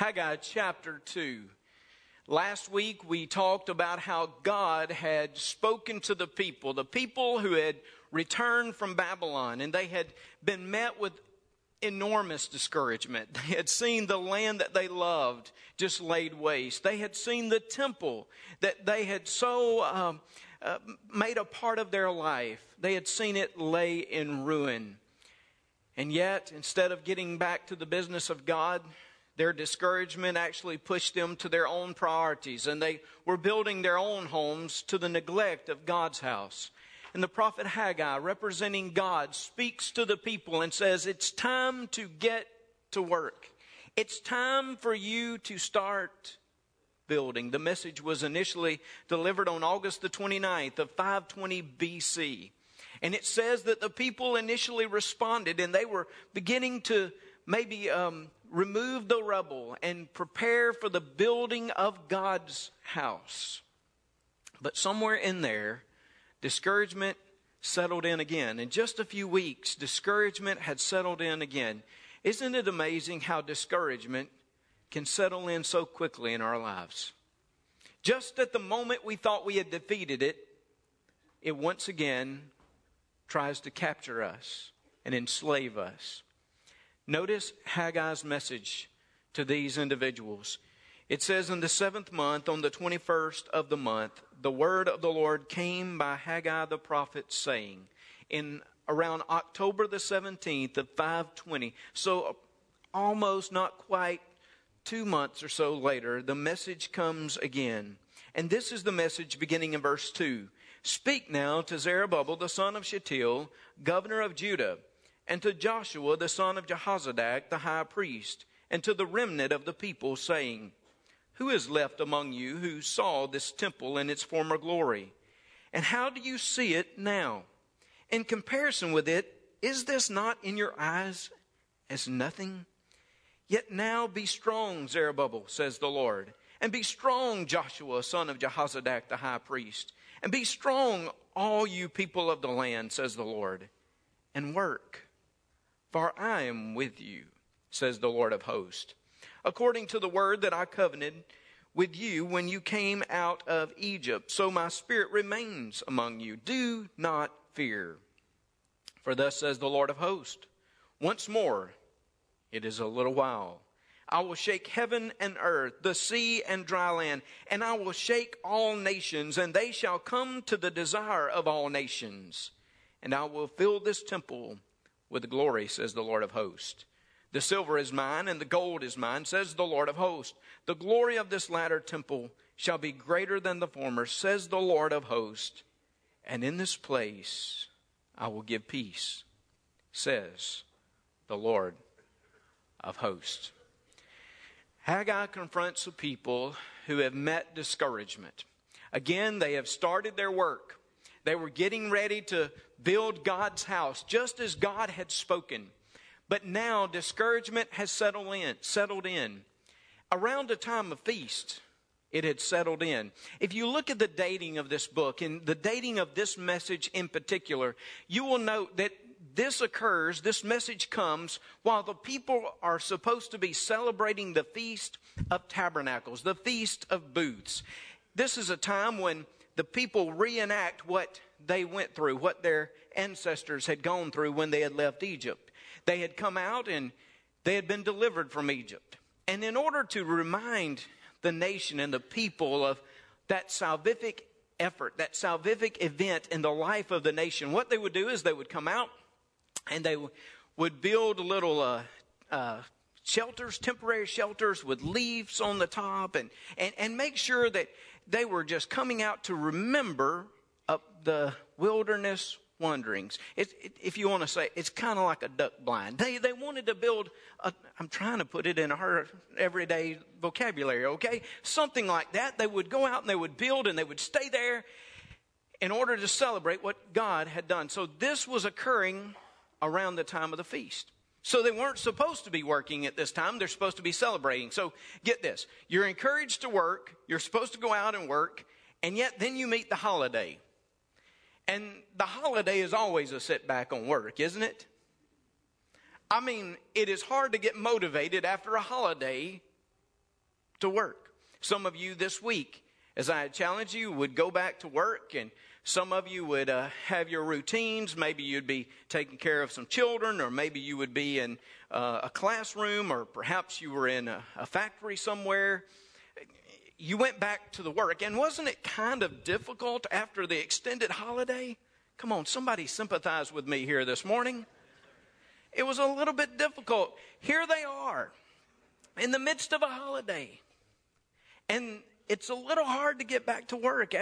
Haggai chapter 2. Last week we talked about how God had spoken to the people, the people who had returned from Babylon, and they had been met with enormous discouragement. They had seen the land that they loved just laid waste. They had seen the temple that they had so um, uh, made a part of their life. They had seen it lay in ruin. And yet, instead of getting back to the business of God, their discouragement actually pushed them to their own priorities, and they were building their own homes to the neglect of God's house. And the prophet Haggai, representing God, speaks to the people and says, It's time to get to work. It's time for you to start building. The message was initially delivered on August the 29th of 520 BC. And it says that the people initially responded and they were beginning to maybe um, remove the rubble and prepare for the building of God's house. But somewhere in there, discouragement settled in again. In just a few weeks, discouragement had settled in again. Isn't it amazing how discouragement can settle in so quickly in our lives? Just at the moment we thought we had defeated it, it once again tries to capture us and enslave us. Notice Haggai's message to these individuals. It says, In the seventh month, on the 21st of the month, the word of the Lord came by Haggai the prophet, saying, In around October the 17th of 520, so almost not quite two months or so later, the message comes again. And this is the message beginning in verse 2. Speak now to Zerubbabel the son of Shealtiel, governor of Judah and to Joshua the son of Jehozadak the high priest, and to the remnant of the people, saying, Who is left among you who saw this temple in its former glory? And how do you see it now? In comparison with it, is this not in your eyes as nothing? Yet now be strong, Zerubbabel, says the Lord, and be strong, Joshua, son of Jehozadak the high priest, and be strong, all you people of the land, says the Lord, and work for I am with you, says the Lord of hosts, according to the word that I covenanted with you when you came out of Egypt. So my spirit remains among you. Do not fear. For thus says the Lord of hosts, once more, it is a little while. I will shake heaven and earth, the sea and dry land, and I will shake all nations, and they shall come to the desire of all nations. And I will fill this temple with glory, says the Lord of hosts. The silver is mine and the gold is mine, says the Lord of hosts. The glory of this latter temple shall be greater than the former, says the Lord of hosts. And in this place I will give peace, says the Lord of hosts. Haggai confronts the people who have met discouragement. Again, they have started their work. They were getting ready to build God's house, just as God had spoken. But now discouragement has settled in, settled in. Around a time of feast, it had settled in. If you look at the dating of this book and the dating of this message in particular, you will note that this occurs, this message comes while the people are supposed to be celebrating the Feast of Tabernacles, the Feast of Booths. This is a time when the people reenact what they went through, what their ancestors had gone through when they had left Egypt. They had come out and they had been delivered from Egypt. And in order to remind the nation and the people of that salvific effort, that salvific event in the life of the nation, what they would do is they would come out and they would build little uh, uh, shelters, temporary shelters with leaves on the top, and, and, and make sure that they were just coming out to remember the wilderness wanderings. It, it, if you want to say, it's kind of like a duck blind. They, they wanted to build, i am trying to put it in her everyday vocabulary, okay? Something like that. They would go out and they would build and they would stay there in order to celebrate what God had done. So this was occurring around the time of the feast. So they weren't supposed to be working at this time. They're supposed to be celebrating. So get this. You're encouraged to work. You're supposed to go out and work. And yet then you meet the holiday. And the holiday is always a setback on work, isn't it? I mean, it is hard to get motivated after a holiday to work. Some of you this week, as I challenge you, would go back to work and some of you would uh, have your routines. Maybe you'd be taking care of some children, or maybe you would be in uh, a classroom, or perhaps you were in a, a factory somewhere. You went back to the work. And wasn't it kind of difficult after the extended holiday? Come on, somebody sympathize with me here this morning. It was a little bit difficult. Here they are in the midst of a holiday. And it's a little hard to get back to work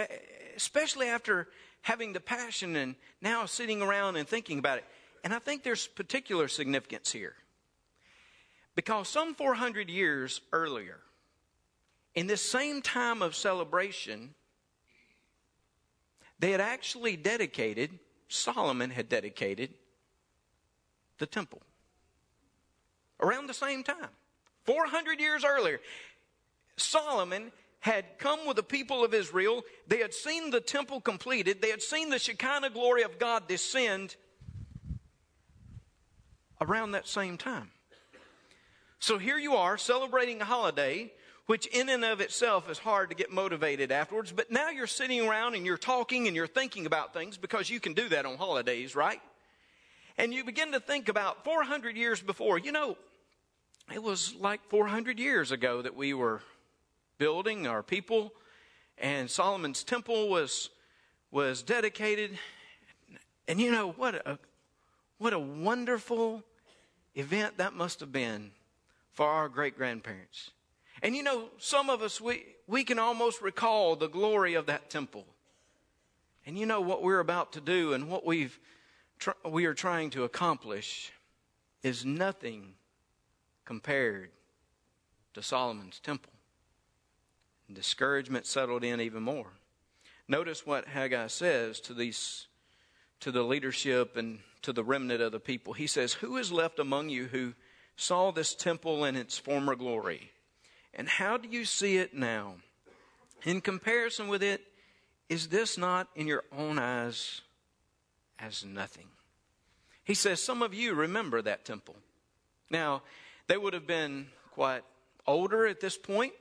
especially after having the passion and now sitting around and thinking about it. And I think there's particular significance here. Because some 400 years earlier, in this same time of celebration, they had actually dedicated, Solomon had dedicated the temple. Around the same time, 400 years earlier, Solomon had come with the people of Israel. They had seen the temple completed. They had seen the Shekinah glory of God descend around that same time. So here you are celebrating a holiday, which in and of itself is hard to get motivated afterwards. But now you're sitting around and you're talking and you're thinking about things because you can do that on holidays, right? And you begin to think about 400 years before. You know, it was like 400 years ago that we were building, our people, and Solomon's temple was was dedicated. And you know what a what a wonderful event that must have been for our great grandparents. And you know, some of us we we can almost recall the glory of that temple. And you know what we're about to do and what we've tr- we are trying to accomplish is nothing compared to Solomon's temple. Discouragement settled in even more. Notice what Haggai says to these to the leadership and to the remnant of the people. He says, Who is left among you who saw this temple in its former glory? And how do you see it now? In comparison with it, is this not in your own eyes as nothing? He says, Some of you remember that temple. Now, they would have been quite older at this point.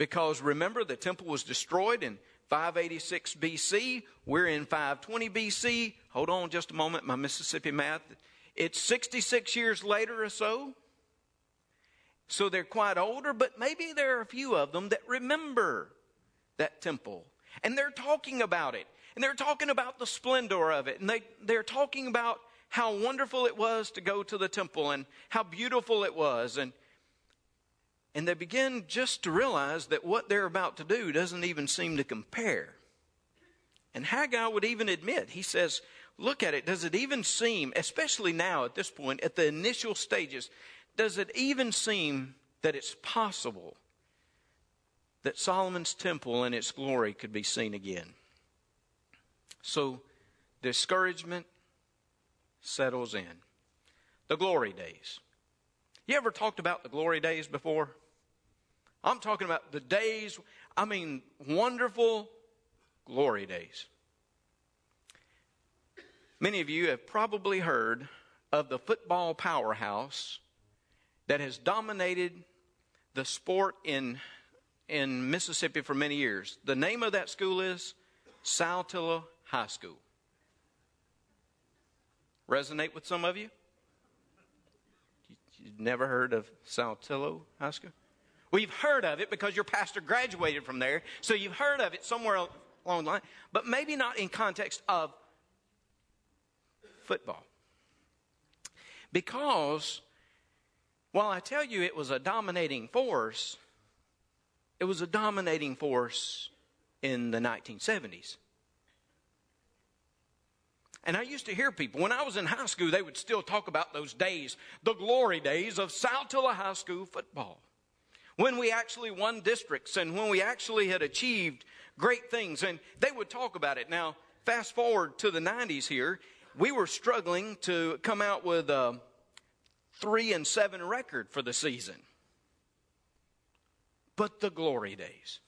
Because remember, the temple was destroyed in 586 BC. We're in 520 BC. Hold on just a moment, my Mississippi math. It's 66 years later or so. So they're quite older, but maybe there are a few of them that remember that temple. And they're talking about it. And they're talking about the splendor of it. And they, they're talking about how wonderful it was to go to the temple and how beautiful it was. And and they begin just to realize that what they're about to do doesn't even seem to compare. And Haggai would even admit, he says, Look at it. Does it even seem, especially now at this point, at the initial stages, does it even seem that it's possible that Solomon's temple and its glory could be seen again? So, discouragement settles in. The glory days. You ever talked about the glory days before? I'm talking about the days, I mean, wonderful glory days. Many of you have probably heard of the football powerhouse that has dominated the sport in, in Mississippi for many years. The name of that school is Saltillo High School. Resonate with some of you? You've never heard of Saltillo High School? Well, you've heard of it because your pastor graduated from there, so you've heard of it somewhere along the line, but maybe not in context of football. Because while I tell you it was a dominating force, it was a dominating force in the 1970s. And I used to hear people, when I was in high school, they would still talk about those days, the glory days of Saltillo High School football. When we actually won districts and when we actually had achieved great things, and they would talk about it. Now, fast forward to the 90s here, we were struggling to come out with. Uh, 3 and 7 record for the season. But the glory days.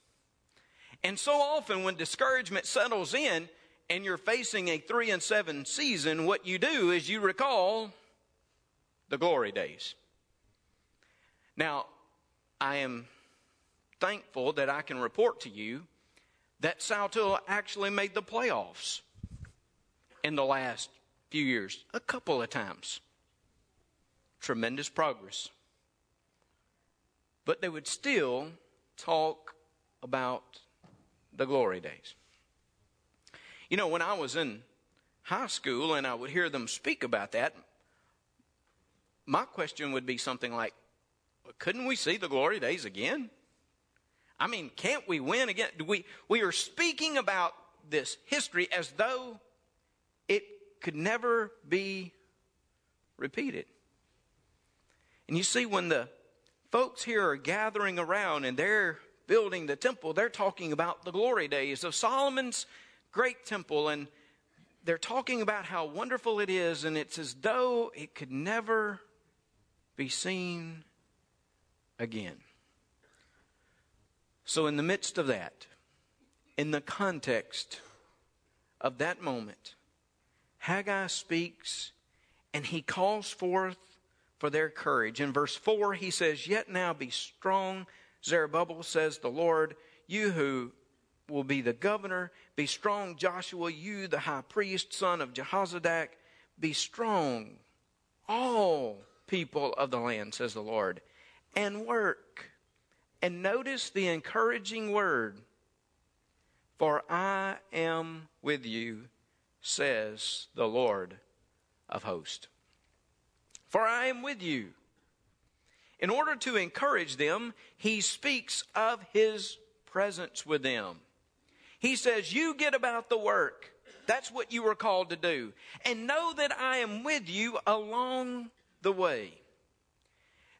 And so often when discouragement settles in and you're facing a 3 and 7 season, what you do is you recall the glory days. Now, I am thankful that I can report to you that Saltillo actually made the playoffs in the last few years, a couple of times. Tremendous progress. But they would still talk about the glory days. You know, when I was in high school and I would hear them speak about that, my question would be something like, couldn't we see the glory days again? I mean, can't we win again? We, we are speaking about this history as though it could never be repeated. And you see, when the folks here are gathering around and they're building the temple, they're talking about the glory days of Solomon's great temple. And they're talking about how wonderful it is, and it's as though it could never be seen again. So, in the midst of that, in the context of that moment, Haggai speaks and he calls forth for their courage. In verse 4, he says, Yet now be strong, Zerubbabel, says the Lord, you who will be the governor. Be strong, Joshua, you, the high priest, son of Jehozadak. Be strong, all people of the land, says the Lord, and work. And notice the encouraging word, for I am with you, says the Lord of hosts. For I am with you. In order to encourage them, he speaks of his presence with them. He says, You get about the work. That's what you were called to do. And know that I am with you along the way.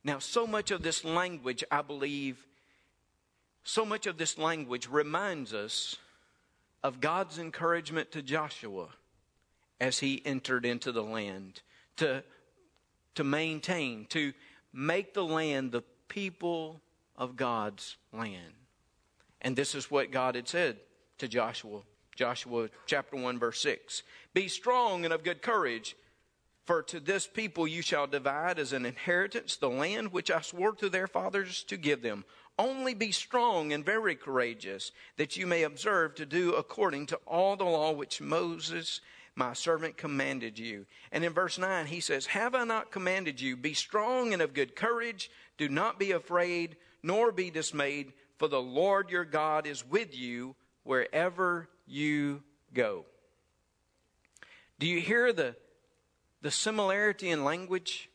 Now, so much of this language, I believe, so much of this language reminds us of God's encouragement to Joshua as he entered into the land to, to maintain, to make the land the people of God's land. And this is what God had said to Joshua. Joshua chapter 1, verse 6. Be strong and of good courage, for to this people you shall divide as an inheritance the land which I swore to their fathers to give them. Only be strong and very courageous, that you may observe to do according to all the law which Moses my servant commanded you. And in verse 9, he says, Have I not commanded you? Be strong and of good courage. Do not be afraid, nor be dismayed, for the Lord your God is with you wherever you go. Do you hear the, the similarity in language?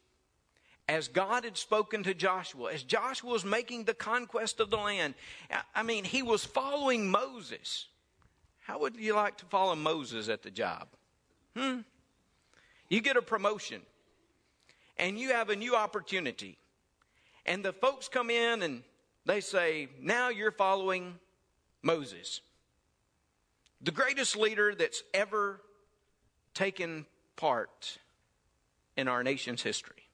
as God had spoken to Joshua, as Joshua was making the conquest of the land. I mean, he was following Moses. How would you like to follow Moses at the job? Hmm? You get a promotion and you have a new opportunity. And the folks come in and they say, Now you're following Moses, the greatest leader that's ever taken part in our nation's history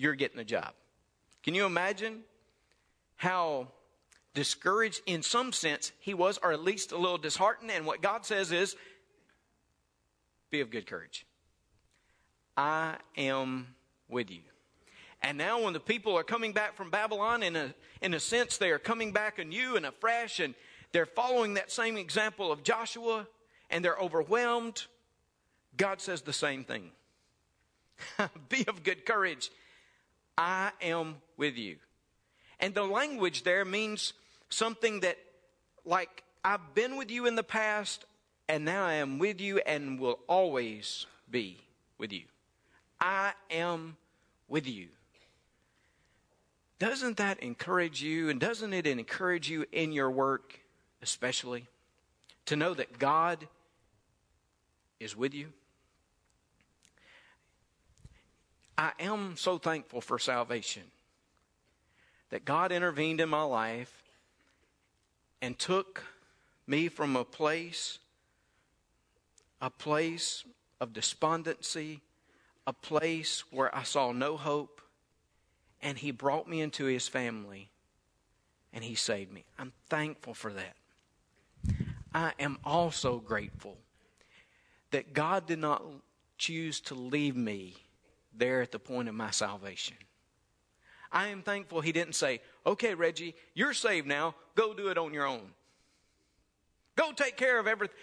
you're getting the job. Can you imagine how discouraged, in some sense, he was, or at least a little disheartened? And what God says is, be of good courage. I am with you. And now, when the people are coming back from Babylon, in a, in a sense, they are coming back anew and afresh, and they're following that same example of Joshua, and they're overwhelmed. God says the same thing Be of good courage. I am with you. And the language there means something that, like, I've been with you in the past, and now I am with you and will always be with you. I am with you. Doesn't that encourage you? And doesn't it encourage you in your work, especially, to know that God is with you? I am so thankful for salvation that God intervened in my life and took me from a place a place of despondency, a place where I saw no hope, and he brought me into his family and he saved me. I'm thankful for that. I am also grateful that God did not choose to leave me there at the point of my salvation. I am thankful he didn't say, okay, Reggie, you're saved now. Go do it on your own. Go take care of everything.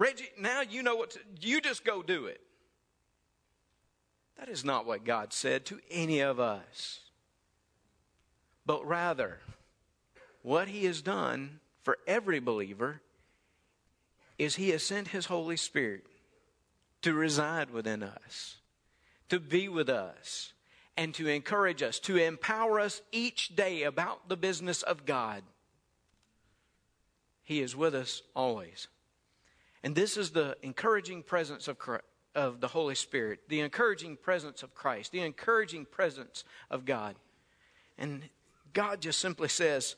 Reggie, now you know what to, you just go do it. That is not what God said to any of us. But rather, what he has done for every believer is he has sent his Holy Spirit to reside within us, to be with us, and to encourage us, to empower us each day about the business of God. He is with us always. And this is the encouraging presence of, Christ, of the Holy Spirit, the encouraging presence of Christ, the encouraging presence of God. And God just simply says,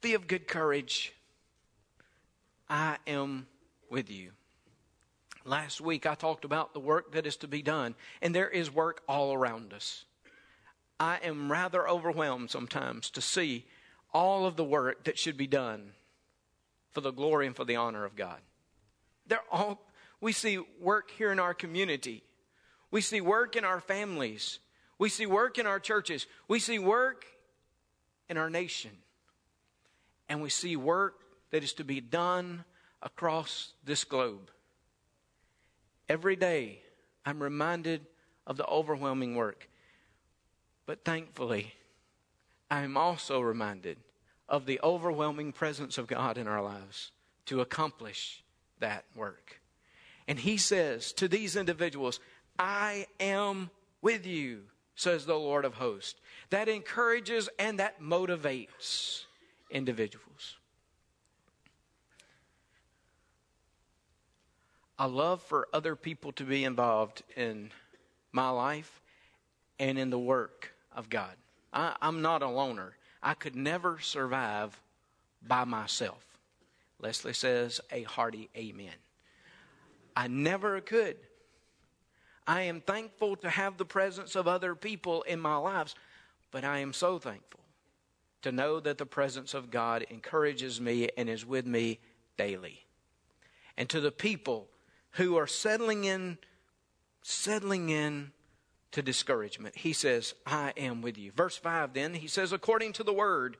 Be of good courage. I am with you. Last week I talked about the work that is to be done, and there is work all around us. I am rather overwhelmed sometimes to see all of the work that should be done for the glory and for the honor of God. They're all, we see work here in our community. We see work in our families. We see work in our churches. We see work in our nation. And we see work that is to be done across this globe. Every day, I'm reminded of the overwhelming work. But thankfully, I am also reminded of the overwhelming presence of God in our lives to accomplish that work. And he says to these individuals, I am with you, says the Lord of hosts. That encourages and that motivates individuals. I love for other people to be involved in my life and in the work of God. I, am not a loner. I could never survive by myself. Leslie says a hearty amen. I never could. I am thankful to have the presence of other people in my lives, but I am so thankful to know that the presence of God encourages me and is with me daily. And to the people who are settling in, settling in to discouragement. He says, I am with you. Verse 5 then, he says, according to the word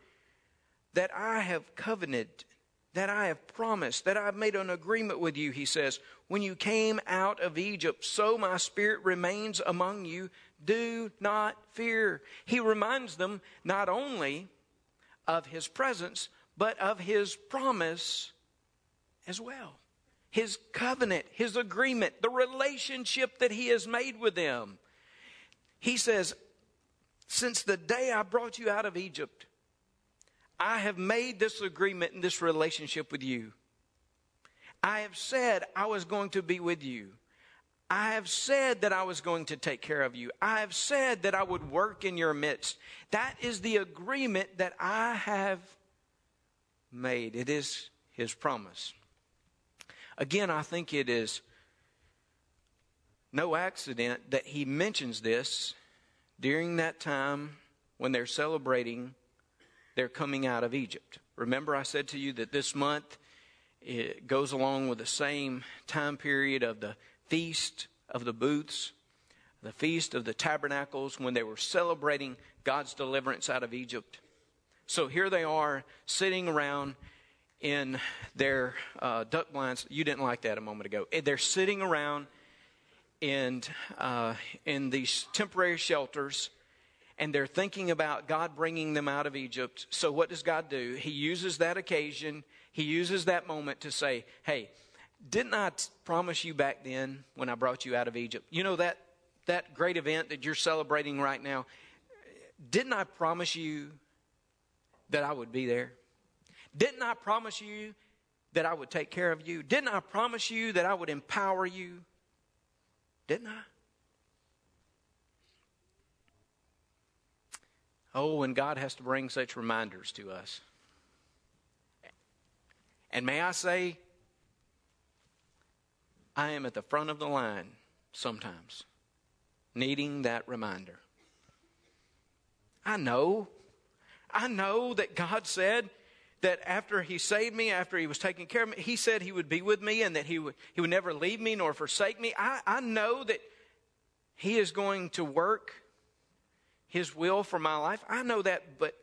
that I have covenanted, that I have promised, that I've made an agreement with you, he says, when you came out of Egypt, so my spirit remains among you. Do not fear. He reminds them not only of his presence, but of his promise as well. His covenant, his agreement, the relationship that he has made with them. He says, Since the day I brought you out of Egypt, I have made this agreement and this relationship with you. I have said I was going to be with you. I have said that I was going to take care of you. I have said that I would work in your midst. That is the agreement that I have made. It is his promise. Again, I think it is no accident that he mentions this during that time when they're celebrating their coming out of Egypt. Remember, I said to you that this month it goes along with the same time period of the Feast of the Booths, the Feast of the Tabernacles, when they were celebrating God's deliverance out of Egypt. So here they are sitting around in their uh, duck blinds. You didn't like that a moment ago. They're sitting around in, uh, in these temporary shelters and they're thinking about God bringing them out of Egypt. So, what does God do? He uses that occasion, He uses that moment to say, Hey, didn't I promise you back then when I brought you out of Egypt? You know that, that great event that you're celebrating right now? Didn't I promise you that I would be there? Didn't I promise you that I would take care of you? Didn't I promise you that I would empower you? Didn't I? Oh, and God has to bring such reminders to us. And may I say, I am at the front of the line sometimes, needing that reminder. I know. I know that God said that after He saved me, after He was taking care of me, He said He would be with me and that He would, he would never leave me nor forsake me. I, I know that He is going to work His will for my life. I know that, but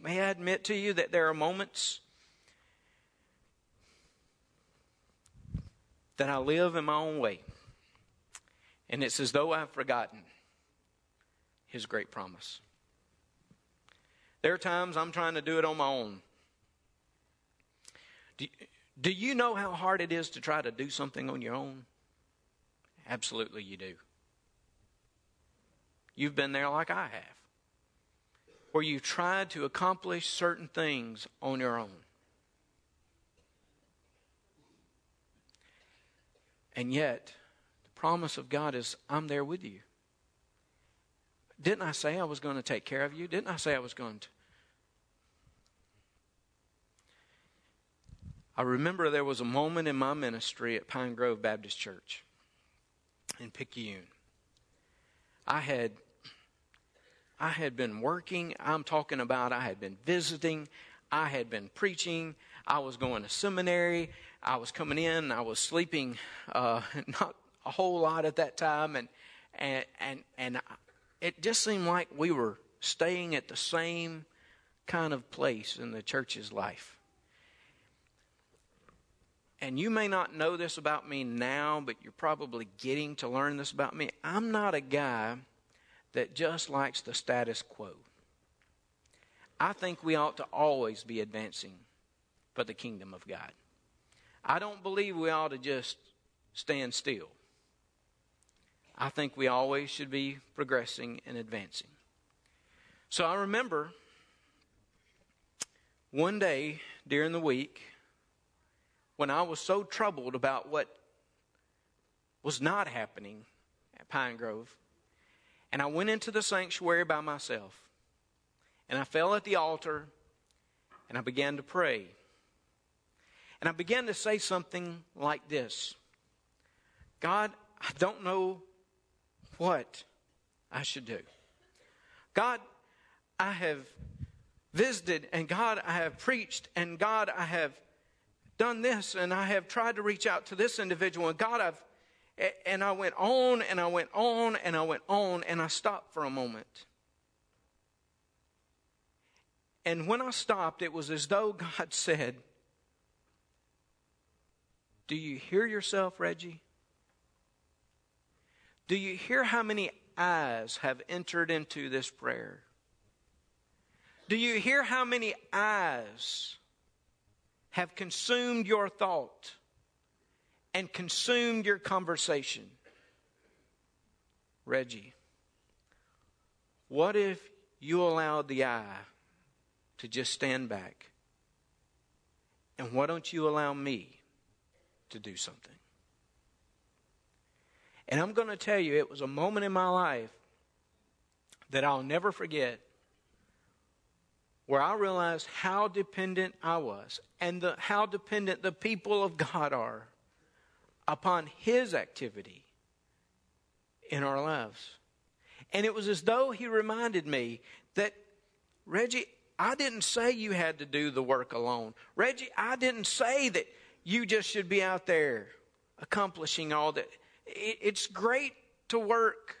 may I admit to you that there are moments that I live in my own way. And it's as though I've forgotten His great promise. There are times I'm trying to do it on my own. Do, do you know how hard it is to try to do something on your own? Absolutely, you do. You've been there like I have, where you've tried to accomplish certain things on your own. And yet, the promise of God is, I'm there with you. Didn't I say I was going to take care of you? Didn't I say I was going to? I remember there was a moment in my ministry at Pine Grove Baptist Church in Picayune. I had I had been working, I'm talking about I had been visiting, I had been preaching, I was going to seminary, I was coming in, I was sleeping uh, not a whole lot at that time, and and and and it just seemed like we were staying at the same kind of place in the church's life. And you may not know this about me now, but you're probably getting to learn this about me. I'm not a guy that just likes the status quo. I think we ought to always be advancing for the kingdom of God. I don't believe we ought to just stand still. I think we always should be progressing and advancing. So I remember one day during the week when I was so troubled about what was not happening at Pine Grove, and I went into the sanctuary by myself, and I fell at the altar, and I began to pray. And I began to say something like this God, I don't know what I should do. God, I have visited, and God, I have preached, and God, I have done this, and I have tried to reach out to this individual, and God, I've and I went on and I went on and I went on and I stopped for a moment. And when I stopped, it was as though God said, do you hear yourself, Reggie? Do you hear how many eyes have entered into this prayer? Do you hear how many eyes have consumed your thought and consumed your conversation? Reggie, what if you allowed the eye to just stand back? And why don't you allow me to do something. And I'm going to tell you, it was a moment in my life that I'll never forget where I realized how dependent I was and the, how dependent the people of God are upon His activity in our lives. And it was as though He reminded me that, Reggie, I didn't say you had to do the work alone. Reggie, I didn't say that you just should be out there accomplishing all that. It's great to work,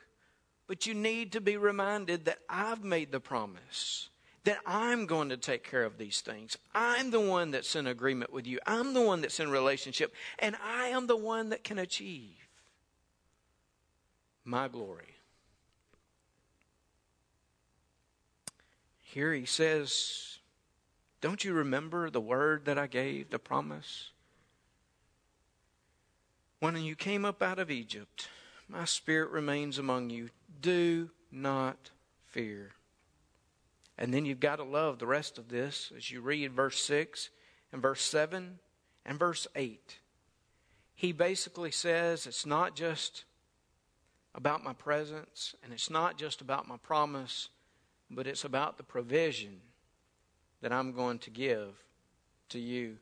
but you need to be reminded that I've made the promise that I'm going to take care of these things. I'm the one that's in agreement with you. I'm the one that's in relationship, and I am the one that can achieve my glory. Here he says, Don't you remember the word that I gave, the promise? When you came up out of Egypt, my spirit remains among you. Do not fear. And then you've got to love the rest of this as you read verse 6 and verse 7 and verse 8. He basically says it's not just about my presence and it's not just about my promise, but it's about the provision that I'm going to give to you.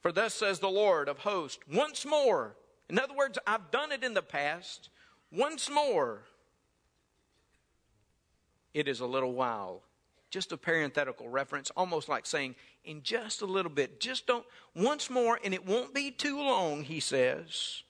For thus says the Lord of hosts, once more in other words, I've done it in the past. Once more, it is a little while. Just a parenthetical reference, almost like saying, in just a little bit, just don't, once more, and it won't be too long, he says,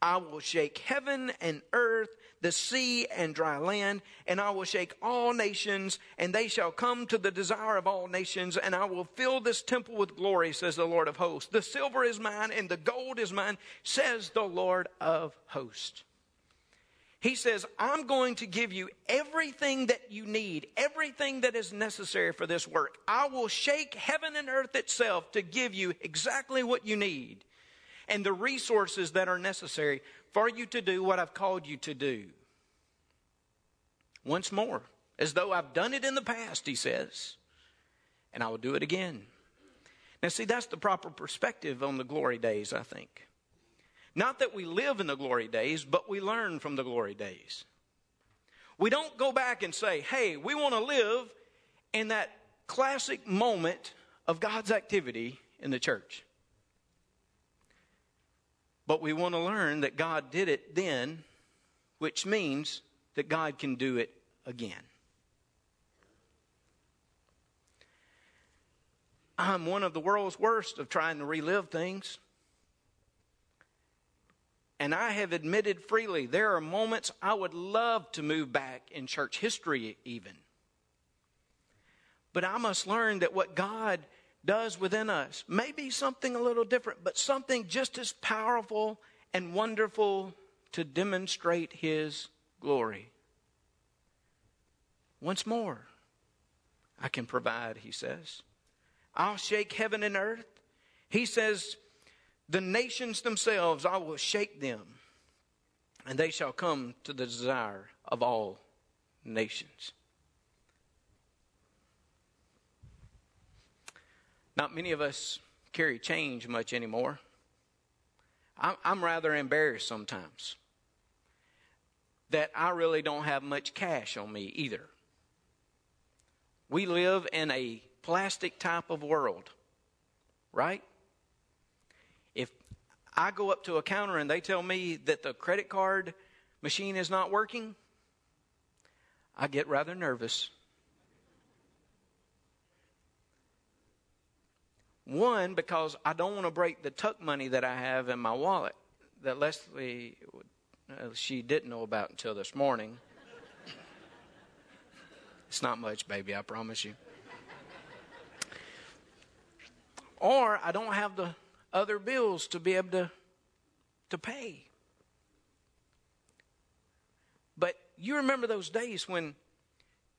I will shake heaven and earth, the sea and dry land, and I will shake all nations, and they shall come to the desire of all nations, and I will fill this temple with glory, says the Lord of hosts. The silver is mine, and the gold is mine, says the Lord of hosts. He says, I'm going to give you everything that you need, everything that is necessary for this work. I will shake heaven and earth itself to give you exactly what you need and the resources that are necessary for you to do what I've called you to do. Once more, as though I've done it in the past, he says, and I will do it again. Now, see, that's the proper perspective on the glory days, I think. Not that we live in the glory days, but we learn from the glory days. We don't go back and say, hey, we want to live in that classic moment of God's activity in the church. But we want to learn that God did it then, which means that God can do it again. I'm one of the world's worst of trying to relive things. And I have admitted freely there are moments I would love to move back in church history, even. But I must learn that what God does within us may be something a little different, but something just as powerful and wonderful to demonstrate His glory. Once more, I can provide, he says. I'll shake heaven and earth. He says, the nations themselves, I will shake them, and they shall come to the desire of all nations. Not many of us carry change much anymore. I'm rather embarrassed sometimes that I really don't have much cash on me either. We live in a plastic type of world, right? I go up to a counter and they tell me that the credit card machine is not working, I get rather nervous. One, because I don't want to break the tuck money that I have in my wallet that Leslie, uh, she didn't know about until this morning. it's not much, baby, I promise you. Or I don't have the other bills to be able to, to pay. But you remember those days when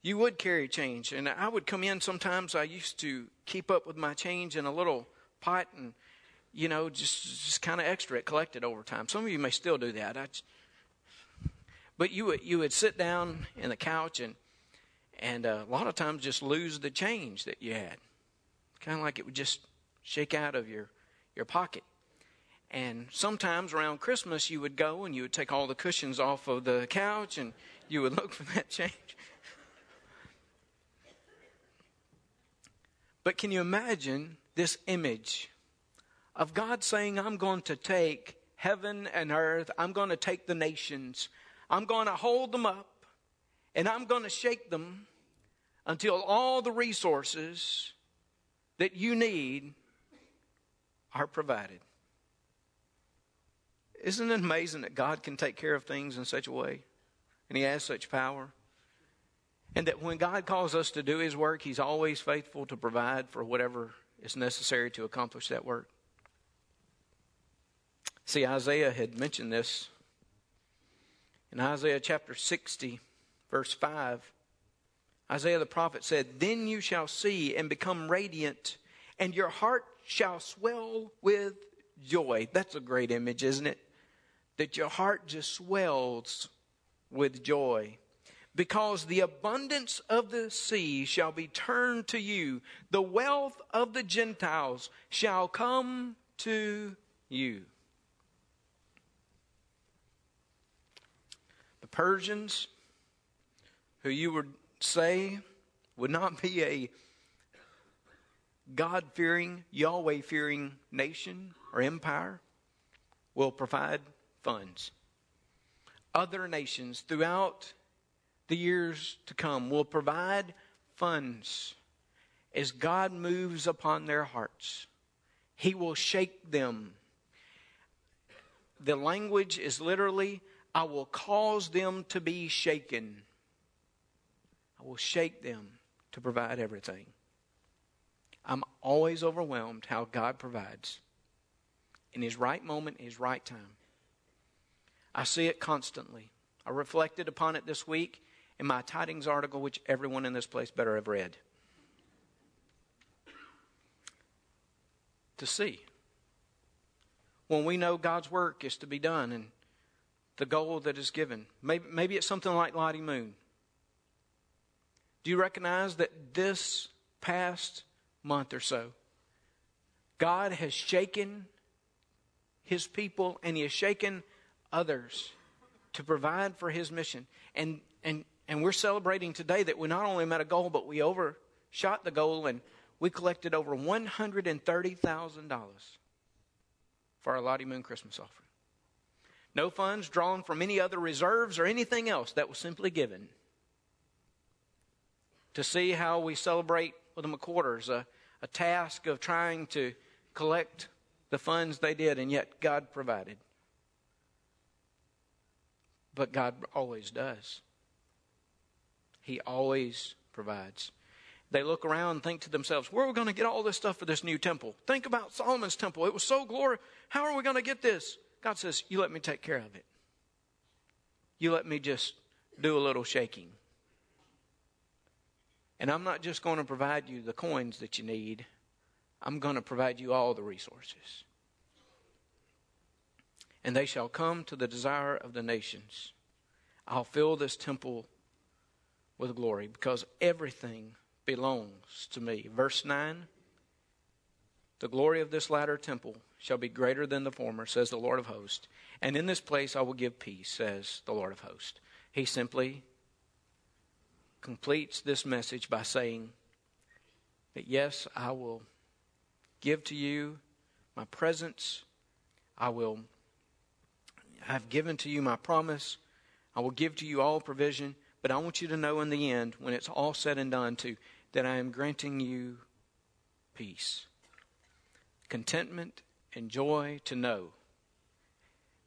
you would carry change. And I would come in sometimes. I used to keep up with my change in a little pot and, you know, just, just kind of extra it collected over time. Some of you may still do that. I, but you would, you would sit down in the couch and, and uh, a lot of times just lose the change that you had. Kind of like it would just shake out of your, your pocket. And sometimes around Christmas, you would go and you would take all the cushions off of the couch and you would look for that change. But can you imagine this image of God saying, I'm going to take heaven and earth, I'm going to take the nations, I'm going to hold them up, and I'm going to shake them until all the resources that you need are provided. Isn't it amazing that God can take care of things in such a way? And He has such power? And that when God calls us to do His work, He's always faithful to provide for whatever is necessary to accomplish that work. See, Isaiah had mentioned this in Isaiah chapter 60, verse 5. Isaiah the prophet said, Then you shall see and become radiant, and your heart shall swell with joy. That's a great image, isn't it? That your heart just swells with joy because the abundance of the sea shall be turned to you. The wealth of the Gentiles shall come to you. The Persians, who you would say would not be a God fearing, Yahweh fearing nation or empire, will provide funds. Other nations throughout the years to come will provide funds as God moves upon their hearts. He will shake them. The language is literally, I will cause them to be shaken. I will shake them to provide everything. Always overwhelmed how God provides in His right moment, His right time. I see it constantly. I reflected upon it this week in my tidings article, which everyone in this place better have read. To see. When we know God's work is to be done and the goal that is given, maybe, maybe it's something like Lottie Moon. Do you recognize that this past month or so, God has shaken his people and he has shaken others to provide for his mission. And, and, and we're celebrating today that we not only met a goal, but we overshot the goal and we collected over $130,000 for our Lottie Moon Christmas offering. No funds drawn from any other reserves or anything else. That was simply given. To see how we celebrate with the McQuarters, a, a task of trying to collect the funds they did, and yet God provided. But God always does. He always provides. They look around and think to themselves, where are we going to get all this stuff for this new temple? Think about Solomon's temple. It was so glorious. How are we going to get this? God says, You let me take care of it. You let me just do a little shaking. And I'm not just going to provide you the coins that you need, I'm going to provide you all the resources and they shall come to the desire of the nations. I'll fill this temple with glory because everything belongs to me. Verse 9 The glory of this latter temple shall be greater than the former, says the Lord of hosts. And in this place I will give peace, says the Lord of hosts. He simply completes this message by saying that, yes, I will give to you my presence. I will I have given to you my promise. I will give to you all provision, but I want you to know in the end, when it's all said and done, too, that I am granting you peace, contentment, and joy to know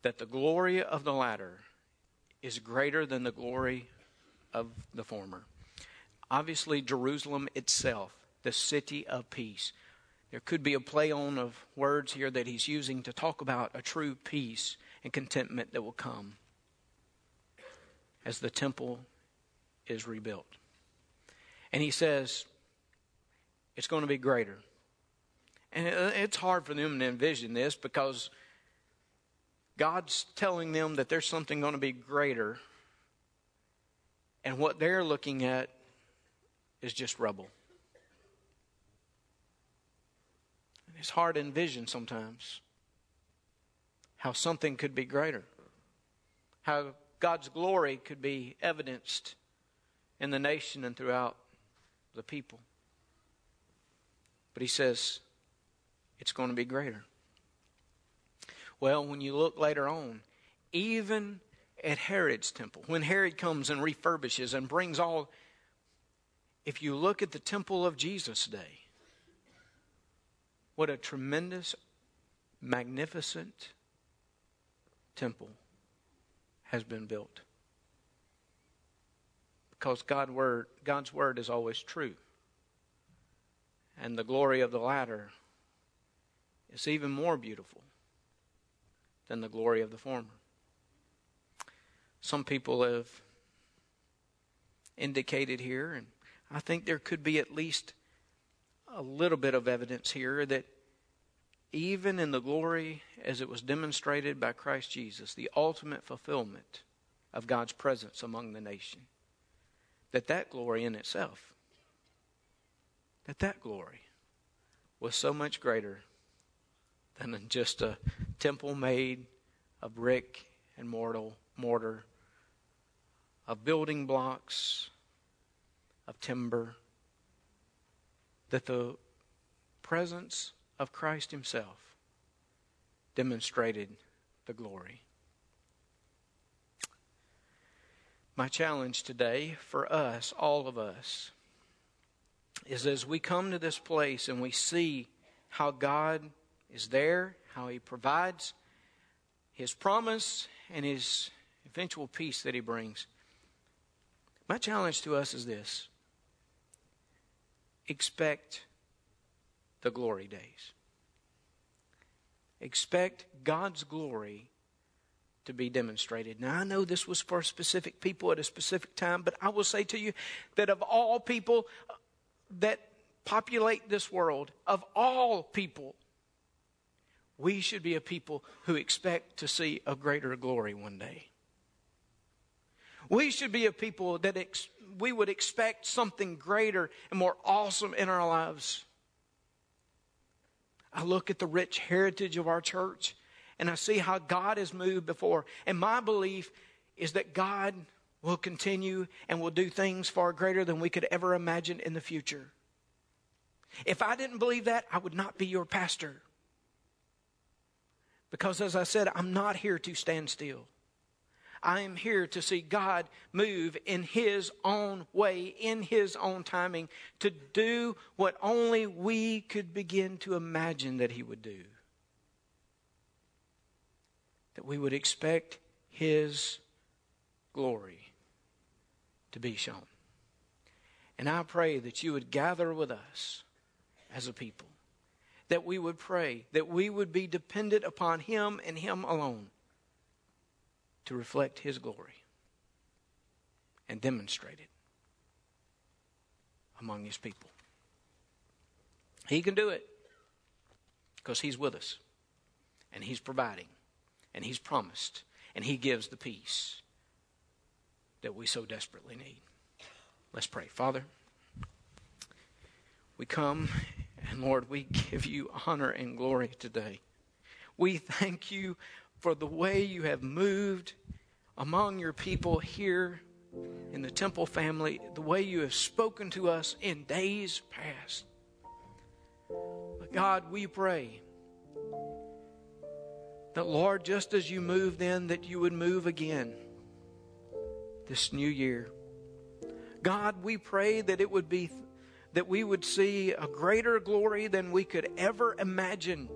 that the glory of the latter is greater than the glory of the former. Obviously, Jerusalem itself, the city of peace. There could be a play on of words here that he's using to talk about a true peace and contentment that will come as the temple is rebuilt. And he says, it's going to be greater. And it's hard for them to envision this because God's telling them that there's something going to be greater. And what they're looking at is just rubble. And It's hard to envision sometimes how something could be greater, how God's glory could be evidenced in the nation and throughout the people. But he says it's going to be greater. Well, when you look later on, even at Herod's temple, when Herod comes and refurbishes and brings all, if you look at the temple of Jesus' day, what a tremendous, magnificent temple has been built. Because God word, God's word is always true. And the glory of the latter is even more beautiful than the glory of the former. Some people have indicated here, and I think there could be at least a little bit of evidence here that even in the glory as it was demonstrated by Christ Jesus, the ultimate fulfillment of God's presence among the nation, that that glory in itself, that that glory was so much greater than just a temple made of brick and mortal, mortar, of building blocks, of timber, that the presence of Christ Himself demonstrated the glory. My challenge today for us, all of us, is as we come to this place and we see how God is there, how He provides His promise and His eventual peace that He brings. My challenge to us is this expect the glory days. Expect God's glory to be demonstrated. Now, I know this was for specific people at a specific time, but I will say to you that of all people uh, that populate this world, of all people, we should be a people who expect to see a greater glory one day. We should be a people that ex- we would expect something greater and more awesome in our lives. I look at the rich heritage of our church and I see how God has moved before. And my belief is that God will continue and will do things far greater than we could ever imagine in the future. If I didn't believe that, I would not be your pastor. Because as I said, I'm not here to stand still. I am here to see God move in His own way, in His own timing, to do what only we could begin to imagine that He would do. That we would expect His glory to be shown. And I pray that you would gather with us as a people, that we would pray, that we would be dependent upon Him and Him alone to reflect His glory and demonstrate it among His people. He can do it because He's with us and He's providing and He's promised and He gives the peace that we so desperately need. Let's pray. Father, we come and Lord, we give you honor and glory today. We thank you for the way you have moved among your people here in the temple family, the way you have spoken to us in days past. But God, we pray that, Lord, just as you moved then, that you would move again this new year. God, we pray that it would be that we would see a greater glory than we could ever imagine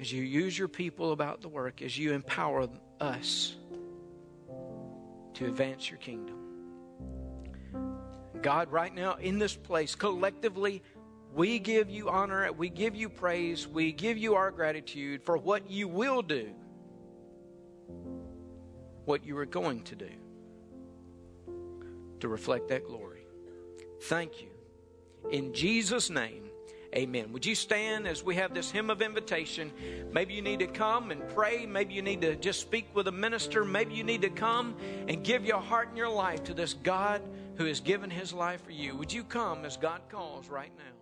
as you use your people about the work, as you empower us to advance your kingdom. God, right now in this place, collectively, we give you honor, we give you praise, we give you our gratitude for what you will do, what you are going to do to reflect that glory. Thank you. In Jesus' name, Amen. Would you stand as we have this hymn of invitation? Maybe you need to come and pray. Maybe you need to just speak with a minister. Maybe you need to come and give your heart and your life to this God who has given his life for you. Would you come as God calls right now?